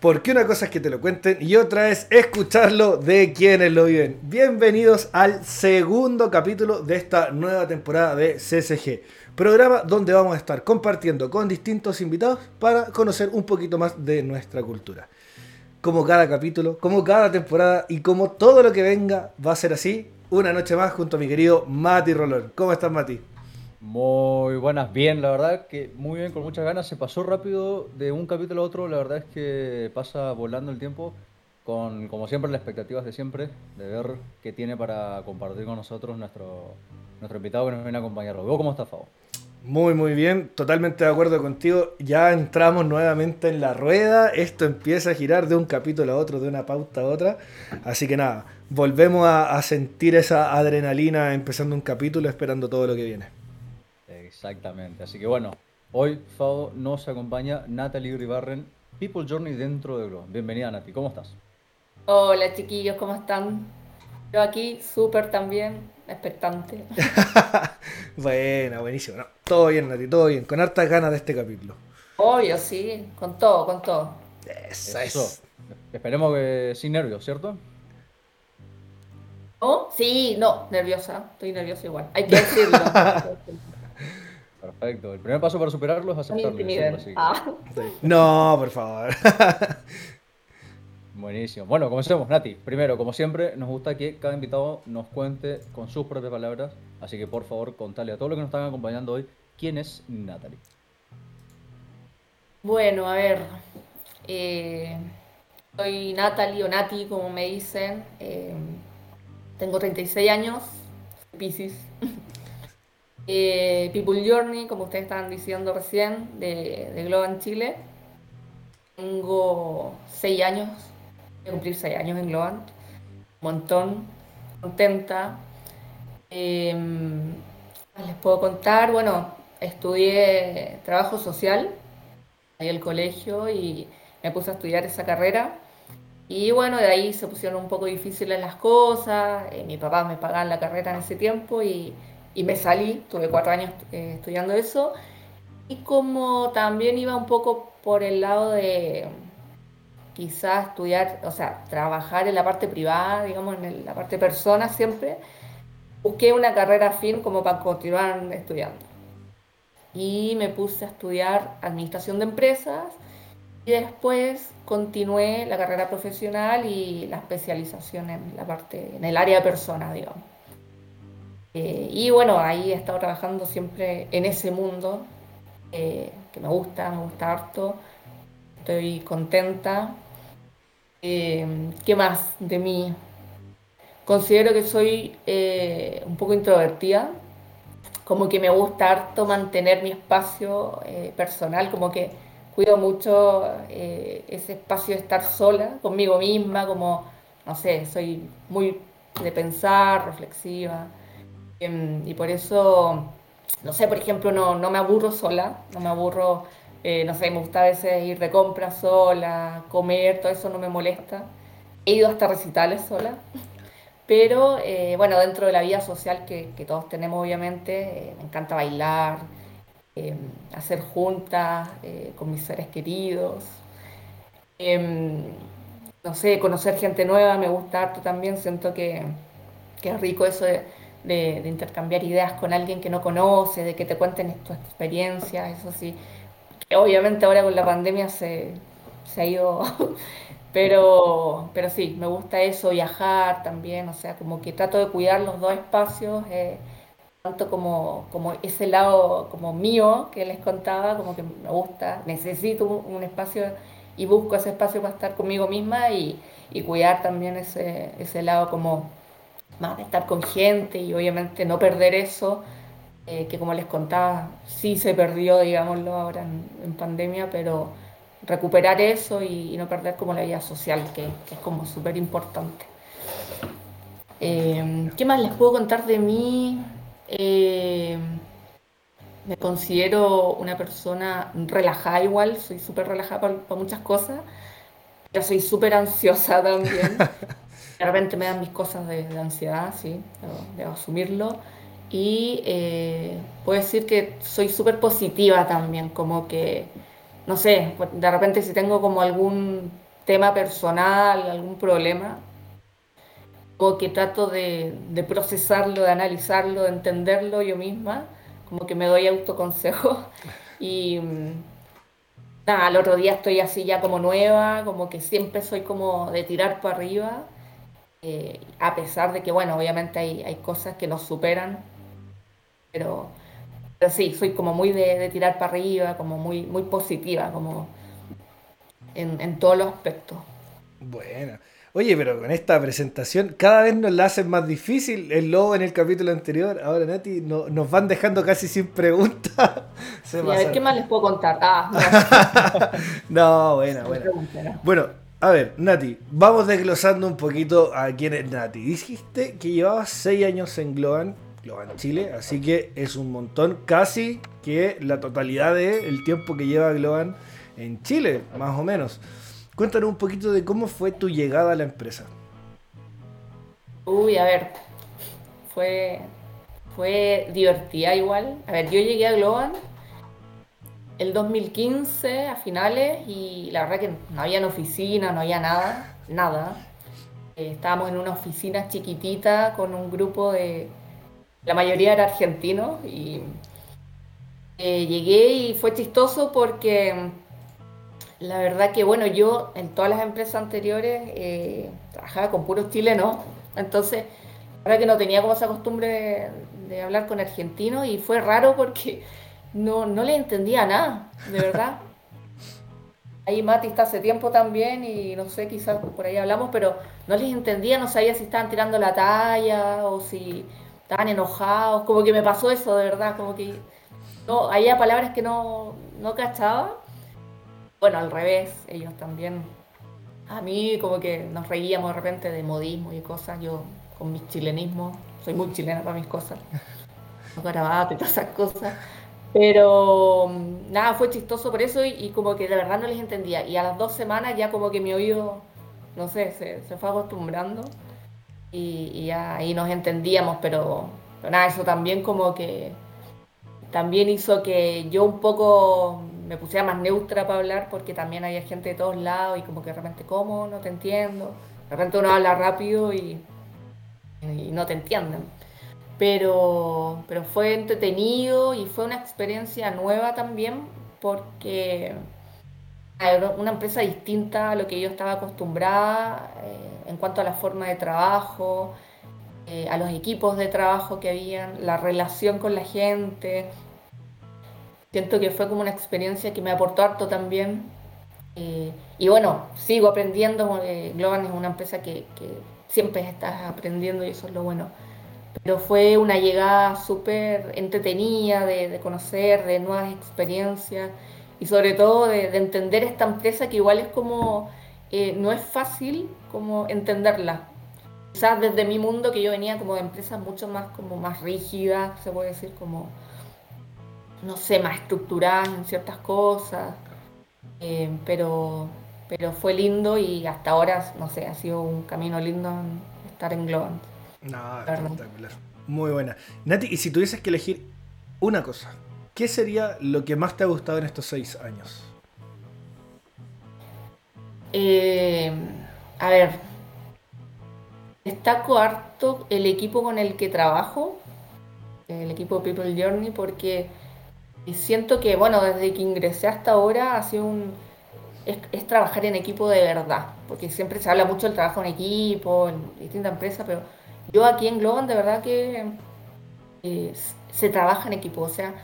Porque una cosa es que te lo cuenten y otra es escucharlo de quienes lo viven. Bienvenidos al segundo capítulo de esta nueva temporada de CSG. Programa donde vamos a estar compartiendo con distintos invitados para conocer un poquito más de nuestra cultura. Como cada capítulo, como cada temporada y como todo lo que venga va a ser así, una noche más junto a mi querido Mati Rolón. ¿Cómo estás, Mati? Muy buenas, bien, la verdad que muy bien, con muchas ganas. Se pasó rápido de un capítulo a otro, la verdad es que pasa volando el tiempo, con como siempre las expectativas de siempre, de ver qué tiene para compartir con nosotros nuestro, nuestro invitado que nos viene a acompañar. ¿Vos cómo estás, Fabo? Muy, muy bien, totalmente de acuerdo contigo. Ya entramos nuevamente en la rueda, esto empieza a girar de un capítulo a otro, de una pauta a otra. Así que nada, volvemos a sentir esa adrenalina empezando un capítulo, esperando todo lo que viene. Exactamente. Así que bueno, hoy Fado nos acompaña Natalie Ribarren, People Journey dentro de Globo. Bienvenida Nati, ¿cómo estás? Hola chiquillos, ¿cómo están? Yo aquí súper también, expectante. Buena, buenísimo. No, todo bien, Nati, todo bien. Con hartas ganas de este capítulo. Obvio, sí, con todo, con todo. Eso, Eso. es. Esperemos que sin nervios, ¿cierto? ¿Oh? Sí, no, nerviosa, estoy nerviosa igual. Hay que decirlo. Perfecto. El primer paso para superarlo es aceptarlo. así que- Ah. No, por favor. Buenísimo. Bueno, comencemos. Nati, primero, como siempre, nos gusta que cada invitado nos cuente con sus propias palabras. Así que por favor, contale a todos los que nos están acompañando hoy quién es Natalie. Bueno, a ver. eh, soy Natalie o Nati, como me dicen. eh, tengo 36 años, Pisces. Eh, People Journey, como ustedes estaban diciendo recién, de, de Globan Chile. Tengo 6 años, voy a cumplir 6 años en Globan. Un montón, contenta. Eh, les puedo contar, bueno, estudié trabajo social ahí al colegio y me puse a estudiar esa carrera. Y bueno, de ahí se pusieron un poco difíciles las cosas. eh, mi papá me pagaba la carrera en ese tiempo y, y me salí. Tuve cuatro años eh, estudiando eso. Y como también iba un poco por el lado de quizás estudiar, o sea, trabajar en la parte privada, digamos, en la parte persona siempre, busqué una carrera afín como para continuar estudiando y me puse a estudiar administración de empresas y después continué la carrera profesional y la especialización en la parte, en el área de personas, digamos. Eh, y bueno, ahí he estado trabajando siempre en ese mundo eh, que me gusta, me gusta harto, estoy contenta. Eh, ¿qué más de mí? Considero que soy un poco introvertida, como que me gusta harto mantener mi espacio personal, como que cuido mucho ese espacio de estar sola conmigo misma, como, no sé, soy muy de pensar, reflexiva, y por eso, no sé, por ejemplo, no, no me aburro sola, no me aburro, eh, no sé, me gusta a veces ir de compras sola, comer, todo eso no me molesta. He ido hasta recitales sola. Pero eh, bueno, dentro de la vida social que, todos tenemos, obviamente, eh, me encanta bailar, eh, hacer juntas con mis seres queridos. Em, no sé, conocer gente nueva me gusta harto también. Siento que, que es rico eso de, de- intercambiar ideas con alguien que no conoces, de que te cuenten tus experiencias, eso sí. Obviamente ahora con la pandemia se, se ha ido Pero, pero sí, me gusta eso, viajar también, o sea, como que trato de cuidar los dos espacios, eh, tanto como, como ese lado como mío que les contaba, como que me gusta, necesito un, un espacio y busco ese espacio para estar conmigo misma y, y cuidar también ese, ese lado como más de estar con gente y obviamente no perder eso, eh, que como les contaba, sí se perdió, digámoslo, ahora en, pandemia, pero recuperar eso y, no perder como la vida social, que, es como súper importante. Eh, ¿qué más les puedo contar de mí? Eh, me considero una persona relajada igual, soy súper relajada para muchas cosas, pero soy súper ansiosa también. De repente me dan mis cosas de, de ansiedad, sí, debo, asumirlo. Y eh, puedo decir que soy súper positiva también, como que, no sé, pues, de repente si tengo como algún tema personal, algún problema, o que trato de, de procesarlo, de analizarlo, de entenderlo yo misma, como que me doy autoconsejo y mm, nada, al otro día estoy así ya como nueva, como que siempre soy como de tirar para arriba, eh, a pesar de que, bueno, obviamente hay, hay cosas que nos superan, pero, pero sí, soy como muy de, de tirar para arriba, como muy, muy positiva, como en, en todos los aspectos. Bueno. Oye, pero con esta presentación cada vez nos la hacen más difícil. El lobo en el capítulo anterior, ahora Nati, no, nos van dejando casi sin preguntas. y a ver, ¿qué más les puedo contar? Ah, no. no, buena, buena. Bueno, a ver, Nati, vamos desglosando un poquito a quién es Nati. Dijiste que llevabas 6 años en Globan, Globan Chile, así que es un montón, casi que la totalidad del tiempo que lleva Globan en Chile, más o menos. Cuéntanos un poquito de cómo fue tu llegada a la empresa. Uy, a ver, fue, fue divertida igual. A ver, yo llegué a Globan el 2015 a finales y la verdad que no había oficina, no había nada, nada. Eh, estábamos en una oficina chiquitita con un grupo de, la mayoría era argentino y eh, llegué y fue chistoso porque la verdad que, bueno, yo en todas las empresas anteriores eh, trabajaba con puros chilenos, entonces, la verdad que no tenía como esa costumbre de, hablar con argentinos y fue raro porque no, no le entendía nada, de verdad. Ahí Mati está hace tiempo también y no sé, quizás por ahí hablamos, pero no les entendía, no sabía si estaban tirando la talla o si estaban enojados, como que me pasó eso de verdad, como que no, había palabras que no, no cachaba bueno, al revés, ellos también. A mí como que nos reíamos de repente de modismo y cosas, yo con mis chilenismos, soy muy chilena para mis cosas, garabato y todas esas cosas. Pero mm, nada, fue chistoso por eso y, como que de verdad no les entendía. Y a las dos semanas ya como que mi oído, no sé, se, fue acostumbrando y, ya ahí nos entendíamos, pero, pero nada, eso también como que también hizo que yo un poco me pusiera más neutra para hablar porque también había gente de todos lados y como que de repente, ¿cómo? No te entiendo. De repente uno habla rápido y, y no te entienden. Pero, pero fue entretenido y fue una experiencia nueva también porque era una empresa distinta a lo que yo estaba acostumbrada eh, en cuanto a la forma de trabajo, eh, a los equipos de trabajo que habían, la relación con la gente, Siento que fue como una experiencia que me aportó harto también. Eh, y bueno, sigo aprendiendo. Globan es una empresa que, siempre estás aprendiendo y eso es lo bueno. Pero fue una llegada súper entretenida de, conocer, de nuevas experiencias y sobre todo de, entender esta empresa que igual es como, eh, no es fácil como entenderla. Quizás desde mi mundo que yo venía como de empresas mucho más como más rígidas, se puede decir como no sé, más estructuradas en ciertas cosas, eh, pero, pero fue lindo y hasta ahora, no sé, ha sido un camino lindo estar en Globant. No, espectacular. Muy buena. Nati, y si tuvieses que elegir una cosa, ¿qué sería lo que más te ha gustado en estos seis años? Eh, a ver, destaco harto el equipo con el que trabajo, el equipo People Journey, porque siento que, bueno, desde que ingresé hasta ahora ha sido un... Es, trabajar en equipo de verdad, porque siempre se habla mucho del trabajo en equipo, en distintas empresas, pero yo aquí en Globan de verdad que eh, se trabaja en equipo, o sea,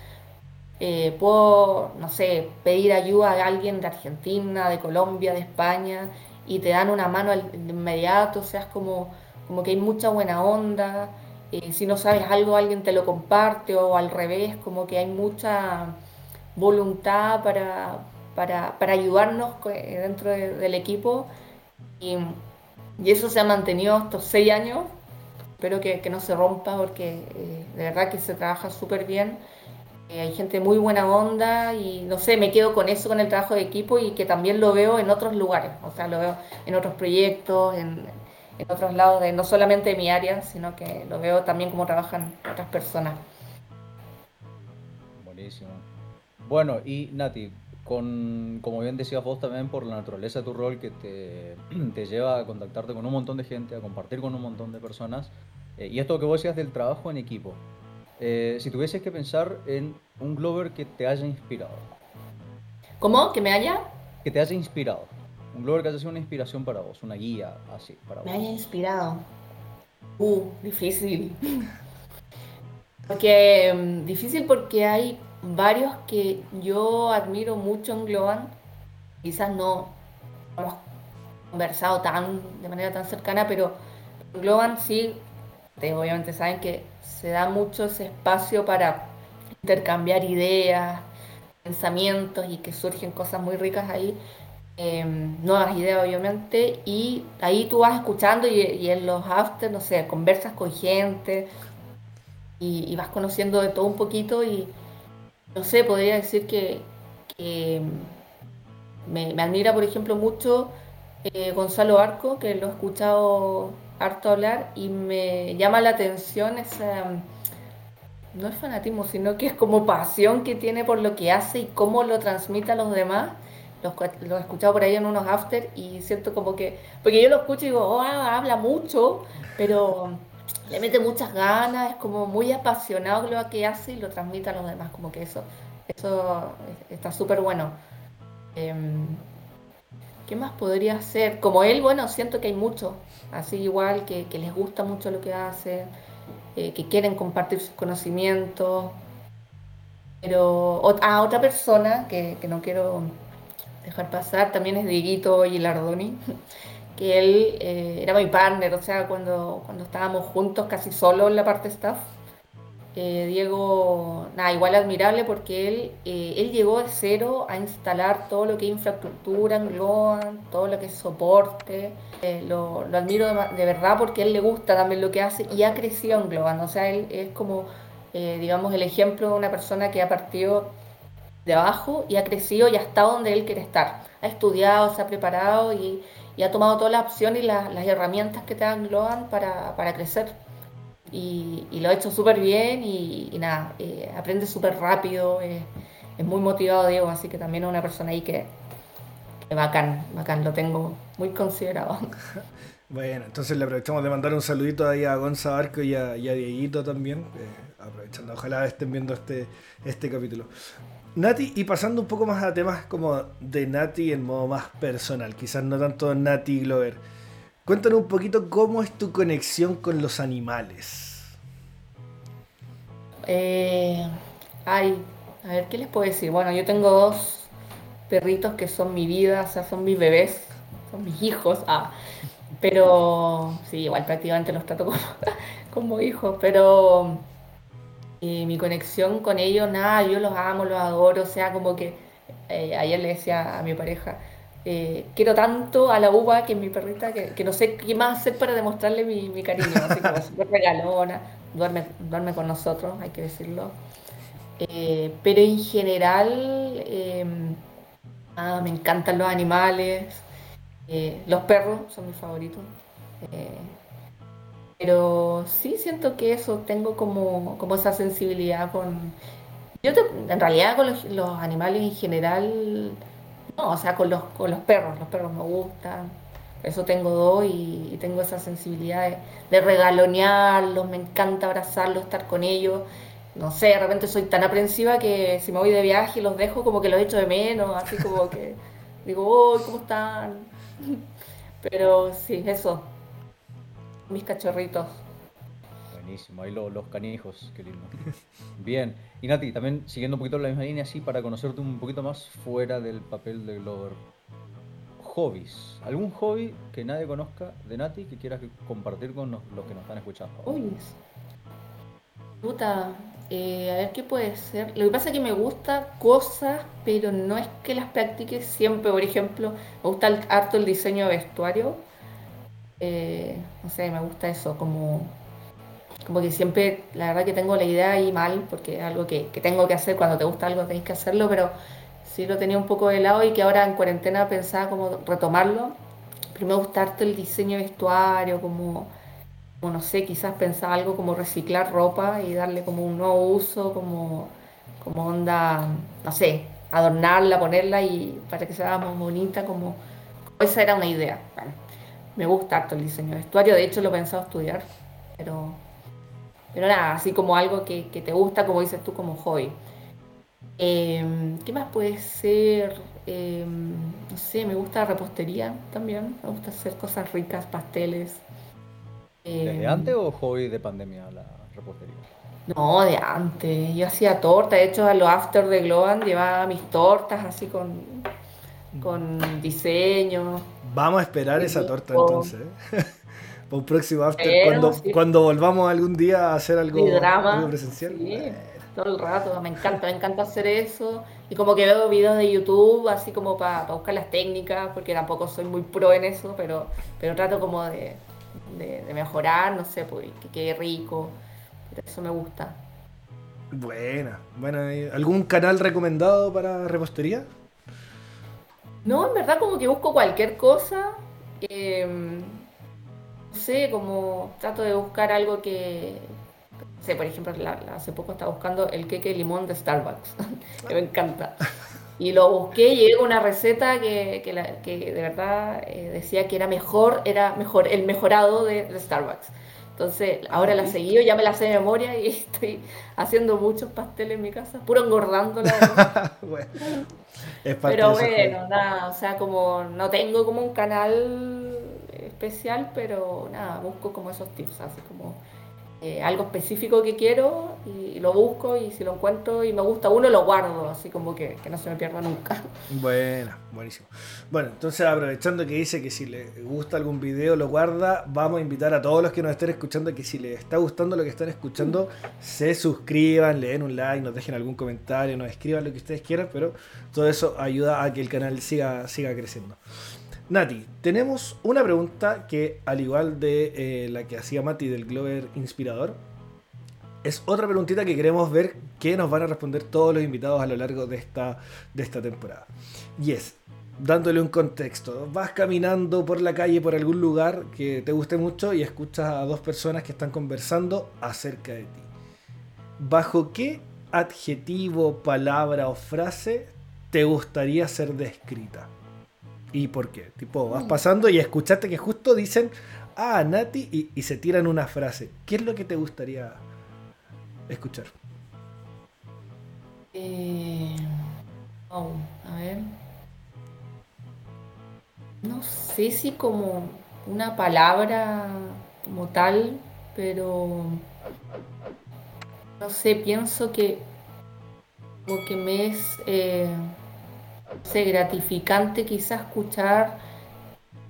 eh, puedo, no sé, pedir ayuda a alguien de Argentina, de Colombia, de España, y te dan una mano de inmediato, o sea, es como, como que hay mucha buena onda, si no sabes algo, alguien te lo comparte o al revés, como que hay mucha voluntad para, para, para ayudarnos eh, dentro del equipo. Y, y, eso se ha mantenido estos seis años. Espero que, que no se rompa porque eh, de verdad que se trabaja súper bien. hay gente muy buena onda y no sé, me quedo con eso, con el trabajo de equipo y que también lo veo en otros lugares. O sea, lo veo en otros proyectos, en, en otros lados de no solamente de mi área, sino que lo veo también como trabajan otras personas. Buenísimo. Bueno, y Nati, con, como bien decías vos también, por la naturaleza de tu rol que te, te lleva a contactarte con un montón de gente, a compartir con un montón de personas. Eh, y esto que vos decías del trabajo en equipo. Eh, si tuvieses que pensar en un Glover que te haya inspirado. ¿Cómo? ¿Que me haya? Que te haya inspirado. Un Glover que haya sido una inspiración para vos, una guía así para vos. Me haya inspirado. Uh, difícil. Porque mm, difícil porque hay varios que yo admiro mucho en Globan. Quizás no hemos conversado tan de manera tan cercana, pero en Globan sí, ustedes obviamente saben que se da mucho ese espacio para intercambiar ideas, pensamientos y que surgen cosas muy ricas ahí. Em, nuevas ideas obviamente y ahí tú vas escuchando y, en los after, no sé, conversas con gente y, vas conociendo de todo un poquito y no sé, podría decir que, me, admira por ejemplo mucho eh, Gonzalo Arco, que lo he escuchado harto hablar y me llama la atención esa, no es fanatismo, sino que es como pasión que tiene por lo que hace y cómo lo transmite a los demás. Lo he escuchado por ahí en unos after y siento como que, porque yo lo escucho y digo, oh, habla mucho, pero le mete muchas ganas, es como muy apasionado lo que hace y lo transmite a los demás, como que eso, eso está súper bueno. Em, ¿Qué más podría ser? Como él, bueno, siento que hay mucho, así igual, que, les gusta mucho lo que hace, eh, que quieren compartir sus conocimientos. Pero a otra persona que, que no quiero dejar pasar también es Dieguito Gilardoni, que él eh, era mi partner, o sea, cuando, cuando estábamos juntos casi solo en la parte staff. Eh, Diego, nada, igual admirable porque él, eh, él llegó de cero a instalar todo lo que es infraestructura en Globan, todo lo que es soporte. Lo, lo, admiro de, verdad porque él le gusta también lo que hace y ha crecido en Globan. O sea, él es como, digamos, el ejemplo de una persona que ha partido de abajo y ha crecido y ha estado donde él quiere estar. Ha estudiado, se ha preparado y, ha tomado todas las opciones y las herramientas que te dan Globan para, para crecer. Y, lo ha hecho súper bien y, nada, eh, aprende súper rápido, eh, es muy motivado Diego, así que también es una persona ahí que, que bacán, bacán, lo tengo muy considerado. Bueno, entonces le aprovechamos de mandar un saludito ahí a Gonza Arco y a, Dieguito también, eh, aprovechando, ojalá estén viendo este, este capítulo. Nati, y pasando un poco más a temas como de Nati en modo más personal, quizás no tanto Nati Glover. Cuéntanos un poquito cómo es tu conexión con los animales. Eh, ay, a ver, ¿qué les puedo decir? Bueno, yo tengo dos perritos que son mi vida, o sea, son mis bebés, son mis hijos. Ah, pero sí, igual prácticamente los trato como, como hijos, pero mi conexión con ellos, nada, yo los amo, los adoro, o sea, como que eh, ayer le decía a mi pareja, eh, quiero tanto a la uva, que es mi perrita, que, no sé qué más hacer para demostrarle mi, cariño, así como súper regalona, duerme, duerme con nosotros, hay que decirlo. Eh, pero en general, em, me encantan los animales, los perros son mis favoritos. Pero sí siento que eso, tengo como, como esa sensibilidad con... Yo en realidad con los, animales en general, no, o sea, con los, con los perros, los perros me gustan, eso tengo dos y, tengo esa sensibilidad de, de, regalonearlos, me encanta abrazarlos, estar con ellos. No sé, de repente soy tan aprensiva que si me voy de viaje y los dejo como que los echo de menos, así como que digo, oh, ¿cómo están? Pero sí, eso, mis cachorritos. Buenísimo, ahí los canijos, qué lindo. Bien, y Nati, también siguiendo un poquito la misma línea, así para conocerte un poquito más fuera del papel de Glover. Hobbies, ¿algún hobby que nadie conozca de Nati que quieras compartir con los, que nos están escuchando? Hobbies. Puta, eh, a ver qué puede ser. Lo que pasa es que me gusta cosas, pero no es que las practique siempre. Por ejemplo, me gusta harto el diseño de vestuario eh, no sé, me gusta eso, como, como que siempre, la verdad que tengo la idea ahí mal, porque es algo que, tengo que hacer, cuando te gusta algo tenéis que hacerlo, pero sí lo tenía un poco de lado y que ahora en cuarentena pensaba como retomarlo. Pero me gusta harto el diseño de vestuario, como, no sé, quizás pensaba algo como reciclar ropa y darle como un nuevo uso, como, como onda, no sé, adornarla, ponerla y para que se vea más bonita, como esa era una idea. Me gusta harto el diseño de vestuario, de hecho lo he pensado estudiar, pero, pero nada, así como algo que, te gusta, como dices tú, como hobby. Em, ¿Qué más puede ser? Em, no sé, me gusta la repostería también, me gusta hacer cosas ricas, pasteles. ¿Desde em, antes o hobby de pandemia la repostería? No, de antes. Yo hacía tortas, de hecho a los after de Globan llevaba mis tortas así con, con diseño. Vamos a esperar esa torta entonces. ¿eh? Para un próximo after, cuando, cuando volvamos algún día a hacer algo, drama, presencial. Sí, todo el rato, me encanta, me encanta hacer eso. Y como que veo videos de YouTube, así como para buscar las técnicas, porque tampoco soy muy pro en eso, pero, pero trato como de, de, mejorar, no sé, pues que quede rico. Eso me gusta. Buena. Bueno, ¿algún canal recomendado para repostería? No, en verdad como que busco cualquier cosa. Em, no sé, como trato de buscar algo que... No sé, por ejemplo, hace poco estaba buscando el queque limón de Starbucks, que me encanta. Y lo busqué y llegó una receta que, que, de verdad eh, decía que era mejor, era mejor, el mejorado de Starbucks. Entonces, ahora la seguido, ya me la sé de memoria y estoy haciendo muchos pasteles en mi casa, puro engordando bueno, Pero bueno, nada, o sea, como no tengo como un canal especial, pero nada, busco como esos tips, así como eh, algo específico que quiero y, lo busco y si lo encuentro y me gusta uno lo guardo, así como que, no se me pierda nunca. Bueno, buenísimo. Bueno, entonces aprovechando que dice que si le gusta algún video lo guarda, vamos a invitar a todos los que nos estén escuchando que si les está gustando lo que están escuchando, se suscriban, le den un like, nos dejen algún comentario, nos escriban lo que ustedes quieran, pero todo eso ayuda a que el canal siga, siga creciendo. Nati, tenemos una pregunta que, al igual de eh, la que hacía Mati del Glover Inspirador, es otra preguntita que queremos ver que nos van a responder todos los invitados a lo largo de esta, de esta temporada. Y es, dándole un contexto, vas caminando por la calle, por algún lugar que te guste mucho y escuchas a dos personas que están conversando acerca de ti. ¿Bajo qué adjetivo, palabra o frase te gustaría ser descrita? ¿Y por qué? Tipo, vas pasando y escuchaste que justo dicen, ah, Nati, y, se tiran una frase. ¿Qué es lo que te gustaría escuchar? Eh, oh, a ver. No sé si como una palabra como tal, pero no sé, pienso que como que me es eh, sé, gratificante quizás escuchar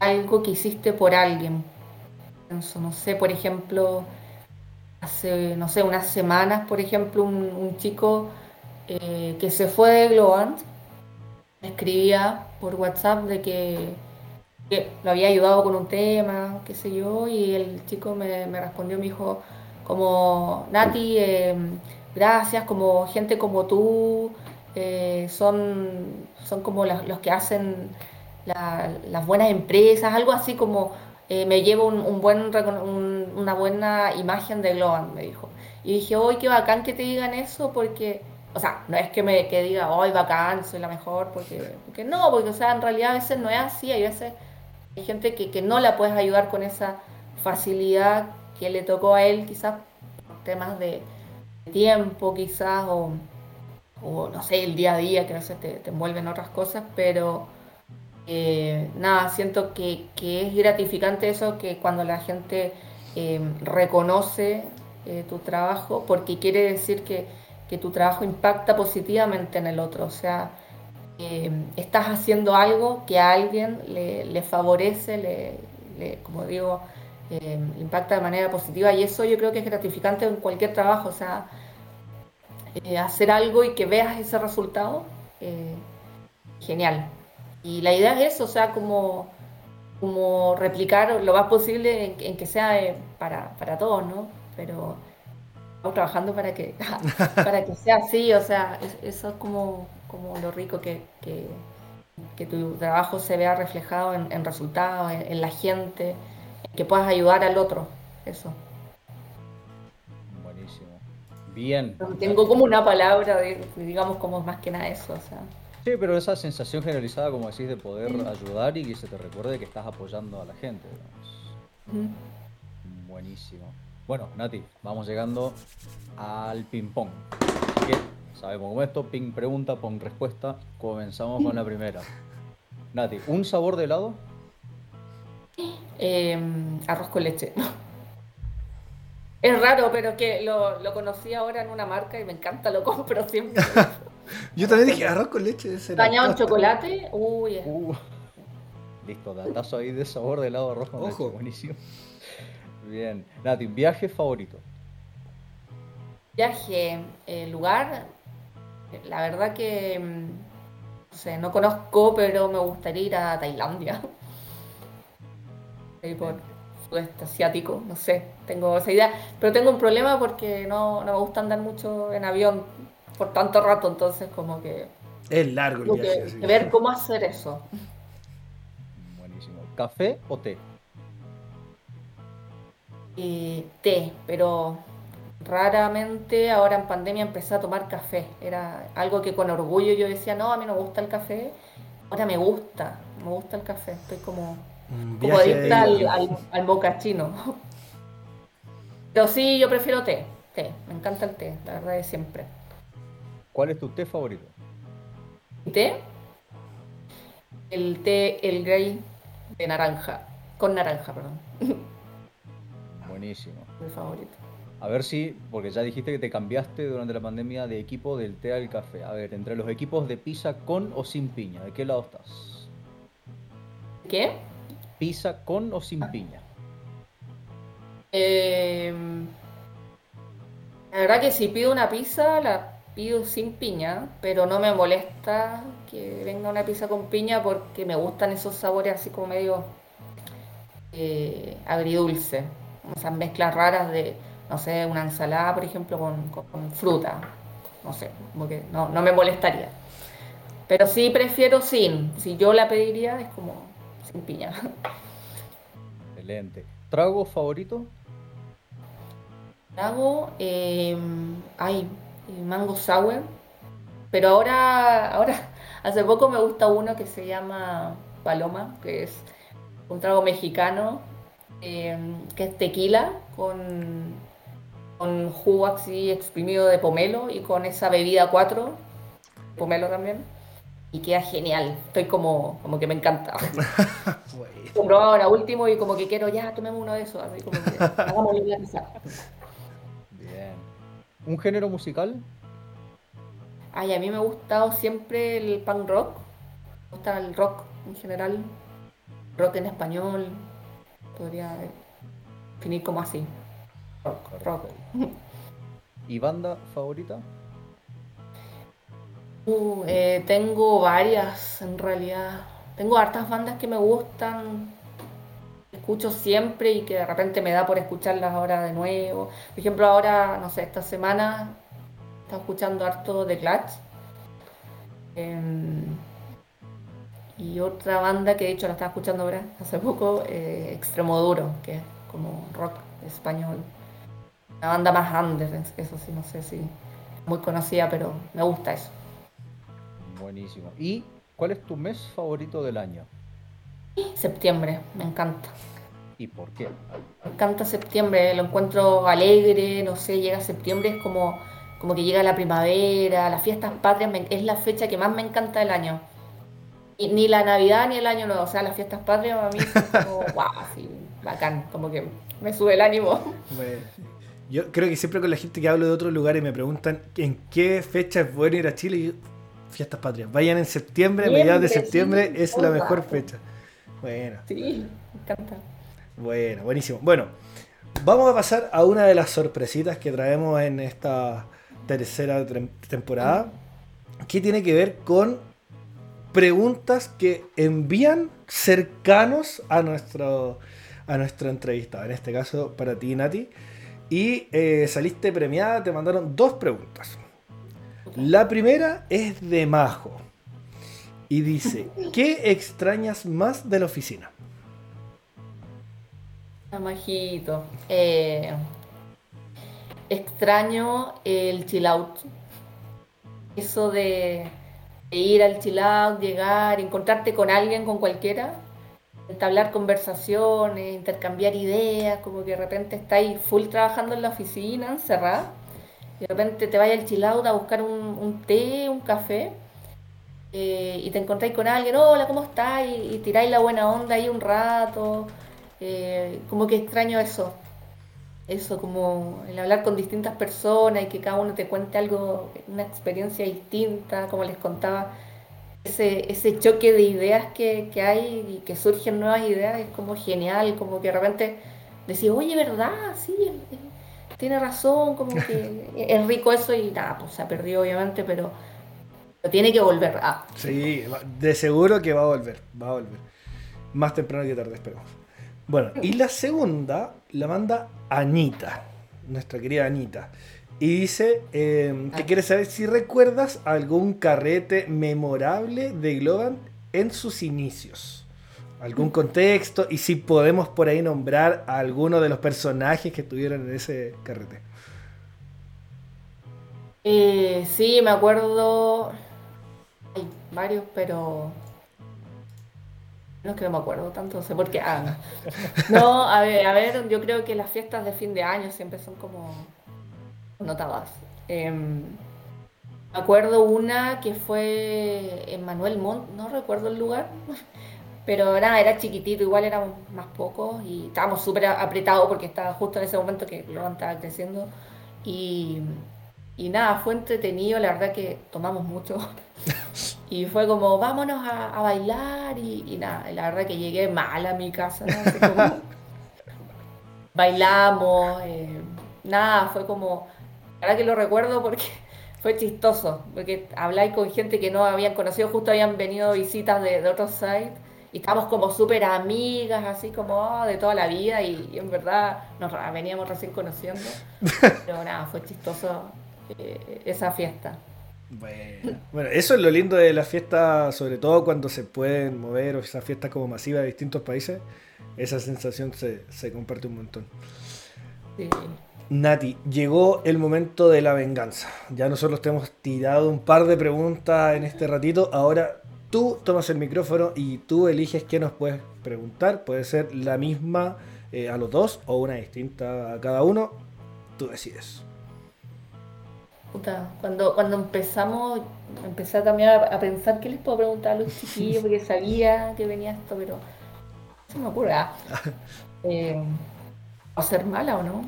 algo que hiciste por alguien. no sé, por ejemplo, hace, no sé, unas semanas, por ejemplo, un, chico eh, que se fue de Globant escribía por WhatsApp de que, lo había ayudado con un tema, qué sé yo, y el chico me, respondió, me dijo, como, Nati, eh, gracias, como gente como tú, eh, son, son como los, que hacen las buenas empresas, algo así como eh, me llevo un, buen, una buena imagen de Globan, me dijo. Y dije, hoy qué bacán que te digan eso, porque, o sea, no es que me que diga, hoy bacán, soy la mejor, porque, porque no, porque, o sea, en realidad a veces no es así, hay veces hay gente que, que no la puedes ayudar con esa facilidad que le tocó a él, quizás por temas de tiempo, quizás, o o no sé, el día a día, que no sé, te, te envuelven otras cosas, pero eh, nada, siento que, es gratificante eso, que cuando la gente eh, reconoce eh, tu trabajo, porque quiere decir que, tu trabajo impacta positivamente en el otro, o sea, estás haciendo algo que a alguien le, favorece, le, como digo, le impacta de manera positiva y eso yo creo que es gratificante en cualquier trabajo, o sea, eh, hacer algo y que veas ese resultado, eh, genial. Y la idea es eso, o sea, como, como replicar lo más posible en, que sea eh, para, para, todos, ¿no? Pero estamos trabajando para que, para que sea así, o sea, eso es como, como lo rico que, que, tu trabajo se vea reflejado en, resultados, en la gente, que puedas ayudar al otro, eso. Bien. Tengo como una palabra, digamos, como más que nada eso. O sea. Sí, pero esa sensación generalizada, como decís, de poder ayudar y que se te recuerde que estás apoyando a la gente. Buenísimo. Bueno, Nati, vamos llegando al ping-pong. Sabemos cómo esto, ping pregunta, pong respuesta. Comenzamos con la primera. Nati, ¿un sabor de helado? Em, arroz con leche. Es raro, pero que lo, lo, conocí ahora en una marca y me encanta, lo compro siempre. Yo también dije arroz con leche. Bañado en chocolate. Uy. Uh. Listo, datazo ahí de sabor de helado arroz con Ojo. leche. Buenísimo. Bien. Nati, viaje favorito. Viaje, eh, lugar. La verdad que mm, no sé, no conozco, pero me gustaría ir a Tailandia. por sudeste asiático, no sé, tengo esa idea. Pero tengo un problema porque no, me gusta andar mucho en avión por tanto rato, entonces como que... Es largo el viaje. Que, ver cómo hacer eso. Buenísimo. ¿Café o té? Eh, té, pero raramente ahora en pandemia empecé a tomar café. Era algo que con orgullo yo decía, no, a mí no me gusta el café. Ahora me gusta, me gusta el café. Estoy como, como adicta al, al, al mocachino. Pero sí, yo prefiero té, té. Me encanta el té, la verdad es siempre. ¿Cuál es tu té favorito? ¿Té? El té, el grey de naranja. Con naranja, perdón. Buenísimo. Mi favorito. A ver si, porque ya dijiste que te cambiaste durante la pandemia de equipo del té al café. A ver, entre los equipos de pizza con o sin piña, ¿de qué lado estás? ¿Qué? ¿Pizza con o sin piña? Em, la verdad que si pido una pizza, la pido sin piña, pero no me molesta que venga una pizza con piña porque me gustan esos sabores así como medio eh, agridulce, esas mezclas raras de no sé, una ensalada, por ejemplo, con, fruta. No sé, como que no, me molestaría. Pero sí prefiero sin. Si yo la pediría, es como sin piña. Excelente. ¿Trago favorito? Trago, eh, hay mango sour. Pero ahora, ahora, hace poco me gusta uno que se llama Paloma, que es un trago mexicano, em, que es tequila con con jugo así exprimido de pomelo y con esa bebida 4, pomelo también, y queda genial. Estoy como, como que me encanta. Compró ahora último y como que quiero ya, tomemos uno de esos, así como que hagamos la Bien. ¿Un género musical? Ay, a mí me ha gustado siempre el punk rock. Me gusta el rock en general. Rock en español. Podría definir como así. ¿Y banda favorita? Uh, eh, tengo varias en realidad. Tengo hartas bandas que me gustan, escucho siempre y que de repente me da por escucharlas ahora de nuevo. Por ejemplo, ahora, no sé, esta semana estaba escuchando harto de Clutch. Em, y otra banda que de hecho la estaba escuchando ahora hace poco, eh, Extremo Duro, que es como rock español. La banda más under, eso sí, no sé si muy conocida, pero me gusta eso. Buenísimo. ¿Y cuál es tu mes favorito del año? Septiembre, me encanta. ¿Y por qué? Me encanta septiembre, lo encuentro alegre, no sé, llega septiembre, es como, como que llega la primavera, las fiestas patrias, es la fecha que más me encanta del año. Y, ni la Navidad ni el Año Nuevo, o sea, las fiestas patrias a mí son como, wow, así, bacán, como que me sube el ánimo. Bueno. Yo creo que siempre con la gente que hablo de otros lugares me preguntan en qué fecha es bueno ir a Chile y fiestas patrias. Vayan en septiembre, a mediados de septiembre es la mejor fecha. Bueno. Sí, me encanta. Bueno, buenísimo. Bueno, vamos a pasar a una de las sorpresitas que traemos en esta tercera temporada, que tiene que ver con preguntas que envían cercanos a nuestro a nuestro entrevistado. En este caso, para ti, Nati y eh, saliste premiada, te mandaron dos preguntas. La primera es de Majo. Y dice, ¿qué extrañas más de la oficina? Majito. Eh, extraño el chill out. Eso de ir al chill out, llegar, encontrarte con alguien, con cualquiera, entablar conversaciones, intercambiar ideas, como que de repente estáis full trabajando en la oficina, encerrada, de repente te vayas al chill out a buscar un, té, un café, eh, y te encontráis con alguien, hola, ¿cómo estás? Y, tiráis la buena onda ahí un rato, eh, como que extraño eso, eso, como el hablar con distintas personas y que cada uno te cuente algo, una experiencia distinta, como les contaba, ese, ese choque de ideas que, que hay y que surgen nuevas ideas es como genial, como que de repente decís, oye, ¿verdad? Sí, tiene razón, como que es rico eso y nada, pues se ha perdido obviamente, pero, tiene que volver. Ah. Sí, de seguro que va a volver, va a volver. Más temprano que tarde, esperemos. Bueno, y la segunda la manda Anita, nuestra querida Anita. Y dice em, que ah. quiere saber si recuerdas algún carrete memorable de Globan en sus inicios. Algún contexto y si podemos por ahí nombrar a alguno de los personajes que estuvieron en ese carrete. Eh, sí, me acuerdo. Hay varios, pero no es que no me acuerdo tanto, no sé por qué. Ah, no, a ver, a ver, yo creo que las fiestas de fin de año siempre son como notadas. Em, me acuerdo una que fue en Manuel Montt, no recuerdo el lugar, pero nada, era chiquitito, igual éramos más pocos y estábamos súper apretados porque estaba justo en ese momento que lo estaba creciendo. Y, y nada, fue entretenido, la verdad que tomamos mucho. Y fue como, vámonos a, bailar y, nada, la verdad que llegué mal a mi casa. bailamos, eh, nada, fue como, la verdad que lo recuerdo porque fue chistoso, porque habláis con gente que no habían conocido, justo habían venido visitas de, otros sites y estábamos como súper amigas, así como oh, de toda la vida y, en verdad nos veníamos recién conociendo. Pero nada, fue chistoso eh, esa fiesta. Bueno. eso es lo lindo de la fiesta, sobre todo cuando se pueden mover o esas fiestas como masivas de distintos países. Esa sensación se, comparte un montón. Nati, llegó el momento de la venganza. Ya nosotros te hemos tirado un par de preguntas en este ratito. Ahora tú tomas el micrófono y tú eliges qué nos puedes preguntar. Puede ser la misma eh, a los dos o una distinta a cada uno. Tú decides cuando, cuando empezamos, empecé también a, pensar qué les puedo preguntar a los chiquillos, porque sabía que venía esto, pero se me ocurre. ¿a ah. eh, ser mala o no?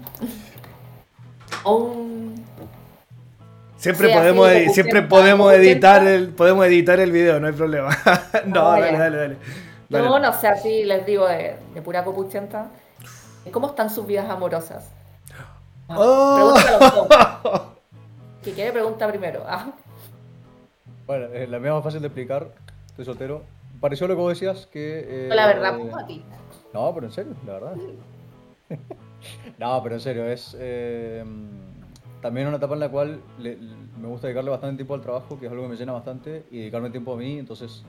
Siempre podemos, siempre podemos editar el, podemos editar el video, no hay problema. no, dale, dale, dale, No, no sé, así les digo de, de pura copuchenta. ¿Cómo están sus vidas amorosas? Oh. ¿Qué quiere pregunta primero. Ah. Bueno, eh, la mía más fácil de explicar. Estoy soltero. Pareció lo que vos decías que. Eh, la verdad, pues, a ti. No, pero en serio, la verdad. no, pero en serio, es eh, también una etapa en la cual me gusta dedicarle bastante tiempo al trabajo, que es algo que me llena bastante, y dedicarme tiempo a mí, entonces,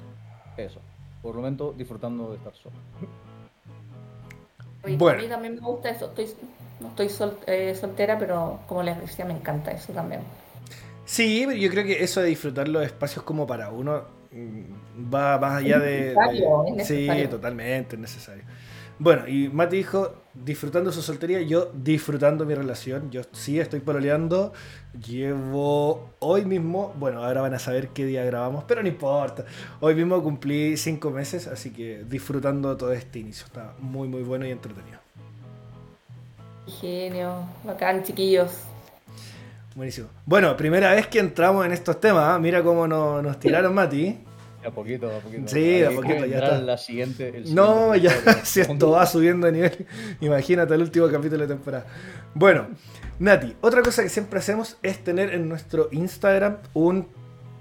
eso. Por el momento, disfrutando de estar solo. bueno. A mí también me gusta eso. Estoy, no estoy soltera, pero como les decía, me encanta eso también. Sí, pero yo creo que eso de disfrutar los espacios como para uno mm, va más allá de, Sí, totalmente, es necesario. Bueno, y Mati dijo, disfrutando su soltería, yo disfrutando mi relación. Yo sí estoy pololeando. Llevo hoy mismo, bueno, ahora van a saber qué día grabamos, pero no importa. Hoy mismo cumplí cinco meses, así que disfrutando todo este inicio. Está muy, muy bueno y entretenido. Genio, bacán, chiquillos. Buenísimo. Bueno, primera vez que entramos en estos temas. ¿ah? Mira cómo nos, tiraron, Mati. A poquito, a poquito. Sí, a poquito, ya está. La siguiente, no, ya, si esto va subiendo de nivel, imagínate el último capítulo de temporada. Bueno, Nati, otra cosa que siempre hacemos es tener en nuestro Instagram un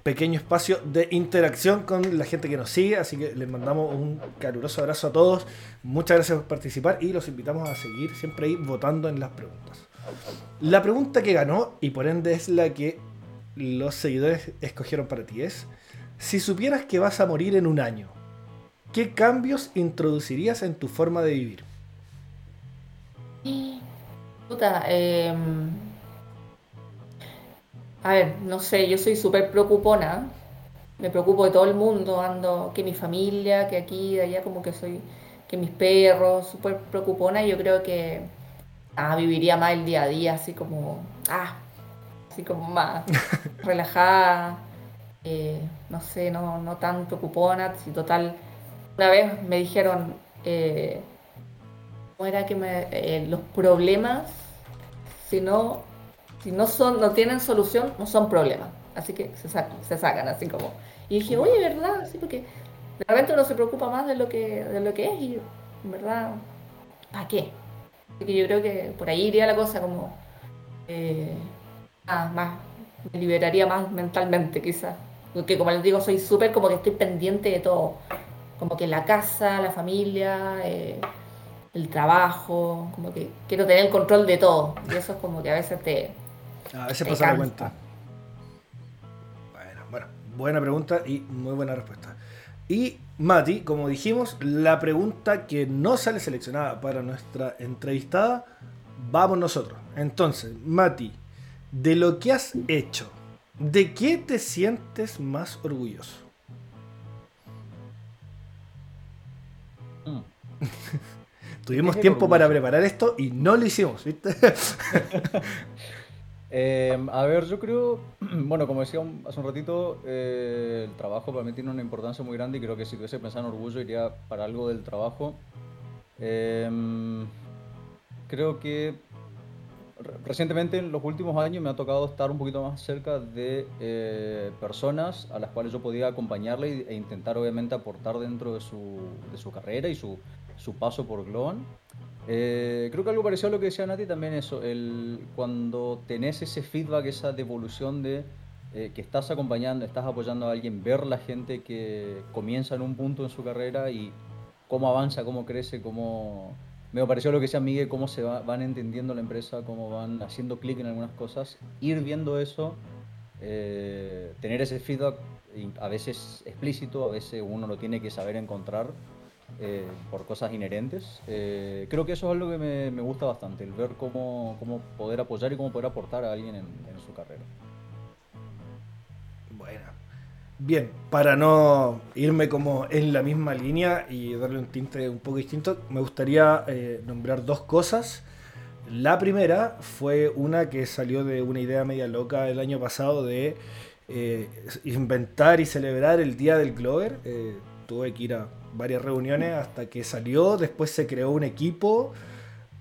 pequeño espacio de interacción con la gente que nos sigue, así que les mandamos un caluroso abrazo a todos. Muchas gracias por participar y los invitamos a seguir siempre ahí votando en las preguntas. La pregunta que ganó, y por ende es la que los seguidores escogieron para ti, es, si supieras que vas a morir en un año, ¿qué cambios introducirías en tu forma de vivir? Puta, em, a ver, no sé, yo soy súper preocupona. Me preocupo de todo el mundo, ando, que mi familia, que aquí, de allá, como que soy, que mis perros, súper preocupona, y yo creo que ah, viviría más el día a día, así como, ah, así como más relajada, eh, no sé, no, no tan preocupona, si total, una vez me dijeron, eh, ¿cómo era que me, eh, los problemas, si no, si no son, no tienen solución, no son problemas, así que se sacan, se sacan, así como, y dije, oye, ¿verdad? Sí, porque de repente uno se preocupa más de lo que, de lo que es y, en verdad, ¿para qué? Así que yo creo que por ahí iría la cosa como, más, me liberaría más mentalmente quizás. Porque como les digo, soy súper como que estoy pendiente de todo. Como que la casa, la familia, eh, el trabajo, como que quiero tener el control de todo. Y eso es como que a veces te... A veces pasa la cuenta. Bueno, bueno, buena pregunta y muy buena respuesta. Y Mati, como dijimos, la pregunta que no sale seleccionada para nuestra entrevistada, vamos nosotros. Entonces, Mati, de lo que has hecho, ¿de qué te sientes más orgulloso? Mm. Tuvimos tiempo para preparar esto y no lo hicimos, ¿viste? Em, a ver, yo creo, bueno, como decía hace un ratito, eh, el trabajo para mí tiene una importancia muy grande y creo que si tuviese pensado en orgullo iría para algo del trabajo. Em, creo que recientemente en los últimos años me ha tocado estar un poquito más cerca de eh, personas a las cuales yo podía acompañarle e intentar obviamente aportar dentro de su, de su carrera y su, su paso por Globan. Eh, creo que algo parecido a lo que decía Nati también eso, el, cuando tenés ese feedback, esa devolución de eh, que estás acompañando, estás apoyando a alguien, ver la gente que comienza en un punto en su carrera y cómo avanza, cómo crece, cómo me pareció lo que decía Miguel, cómo se van entendiendo la empresa, cómo van haciendo clic en algunas cosas, ir viendo eso, eh, tener ese feedback a veces explícito, a veces uno lo tiene que saber encontrar eh, por cosas inherentes. Eh, creo que eso es algo que me, gusta bastante, el ver cómo, poder apoyar y cómo poder aportar a alguien en, su carrera. Bien, para no irme como en la misma línea y darle un tinte un poco distinto, me gustaría eh, nombrar dos cosas. La primera fue una que salió de una idea media loca el año pasado de eh, inventar y celebrar el Día del Glover. Eh, tuve que ir a varias reuniones hasta que salió, después se creó un equipo,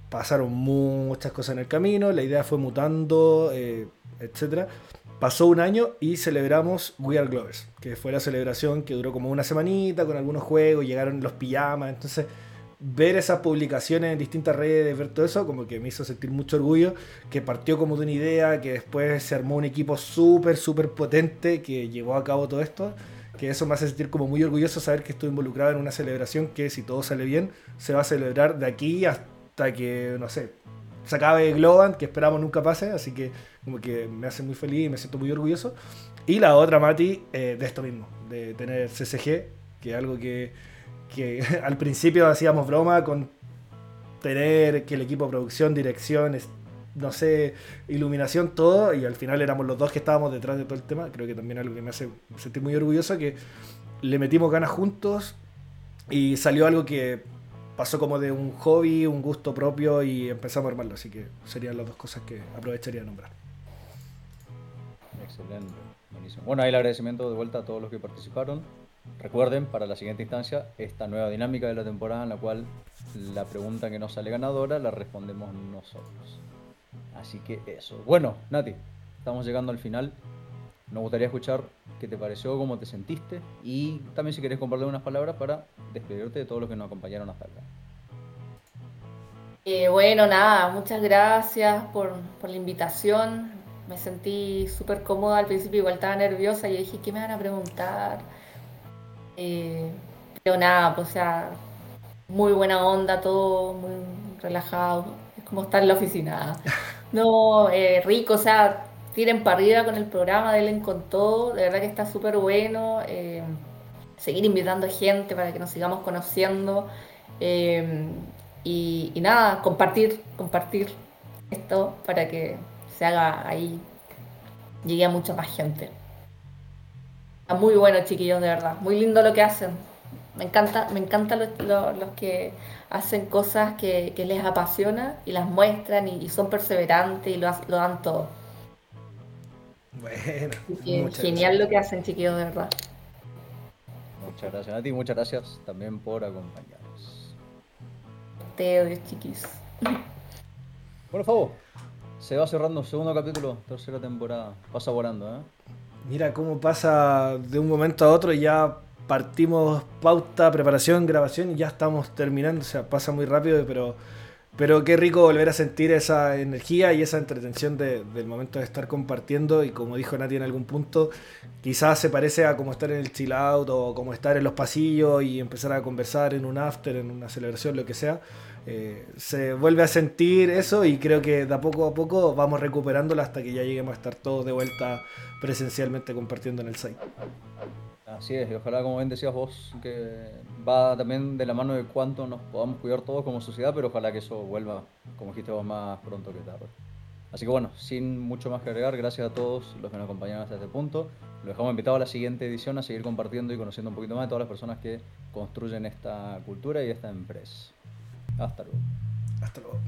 pasaron muchas cosas en el camino, la idea fue mutando, etcétera Pasó un año y celebramos We Are Glovers, que fue la celebración que duró como una semanita con algunos juegos, llegaron los pijamas, entonces ver esas publicaciones en distintas redes, ver todo eso, como que me hizo sentir mucho orgullo, que partió como de una idea, que después se armó un equipo súper, súper potente que llevó a cabo todo esto, que eso me hace sentir como muy orgulloso saber que estoy involucrado en una celebración que si todo sale bien, se va a celebrar de aquí hasta que, no sé, se acabe Globan, que esperamos nunca pase, así que como que me hace muy feliz y me siento muy orgulloso. Y la otra, Mati, eh, de esto mismo, de tener CCG, que es algo que, que al principio hacíamos broma con tener que el equipo de producción, dirección, no sé, iluminación, todo, y al final éramos los dos que estábamos detrás de todo el tema. Creo que también algo que me hace sentir muy orgulloso, que le metimos ganas juntos y salió algo que pasó como de un hobby, un gusto propio y empezamos a armarlo. Así que serían las dos cosas que aprovecharía de nombrar. Excelente, buenísimo. Bueno, ahí el agradecimiento de vuelta a todos los que participaron. Recuerden, para la siguiente instancia, esta nueva dinámica de la temporada en la cual la pregunta que nos sale ganadora la respondemos nosotros. Así que eso. Bueno, Nati, estamos llegando al final. Nos gustaría escuchar qué te pareció, cómo te sentiste y también si querés compartir unas palabras para despedirte de todos los que nos acompañaron hasta acá. Eh, bueno, nada, muchas gracias por, por la invitación. Me sentí súper cómoda al principio, igual estaba nerviosa y dije, ¿qué me van a preguntar? Eh, pero nada, pues o sea, muy buena onda, todo muy relajado. Es como estar en la oficina. No, eh, rico, o sea, tiren para arriba con el programa, denle con todo, de verdad que está súper bueno. Eh, seguir invitando gente para que nos sigamos conociendo. Eh, y, nada, compartir, compartir esto para que se haga ahí, llegue a mucha más gente. Está muy bueno, chiquillos, de verdad. Muy lindo lo que hacen. Me encanta, me encanta los, que hacen cosas que, les apasiona y las muestran y, son perseverantes y lo, lo dan todo. Bueno, genial lo que hacen, chiquillos, de verdad. Muchas gracias a ti, muchas gracias también por acompañarnos. Ustedes, chiquis. Por favor, se va cerrando segundo capítulo, tercera temporada. Pasa volando, ¿eh? Mira cómo pasa de un momento a otro y ya partimos pauta, preparación, grabación y ya estamos terminando. O sea, pasa muy rápido, pero, pero qué rico volver a sentir esa energía y esa entretención del momento de estar compartiendo. Y como dijo Nati en algún punto, quizás se parece a como estar en el chill out o como estar en los pasillos y empezar a conversar en un after, en una celebración, lo que sea. Eh, se vuelve a sentir eso y creo que de poco a poco vamos recuperándolo hasta que ya lleguemos a estar todos de vuelta presencialmente compartiendo en el site. Así es, y ojalá, como bien decías vos, que va también de la mano de cuánto nos podamos cuidar todos como sociedad, pero ojalá que eso vuelva, como dijiste vos, más pronto que tarde. Así que bueno, sin mucho más que agregar, gracias a todos los que nos acompañaron hasta este punto. Los dejamos invitados a la siguiente edición a seguir compartiendo y conociendo un poquito más de todas las personas que construyen esta cultura y esta empresa. Hasta luego. Hasta luego.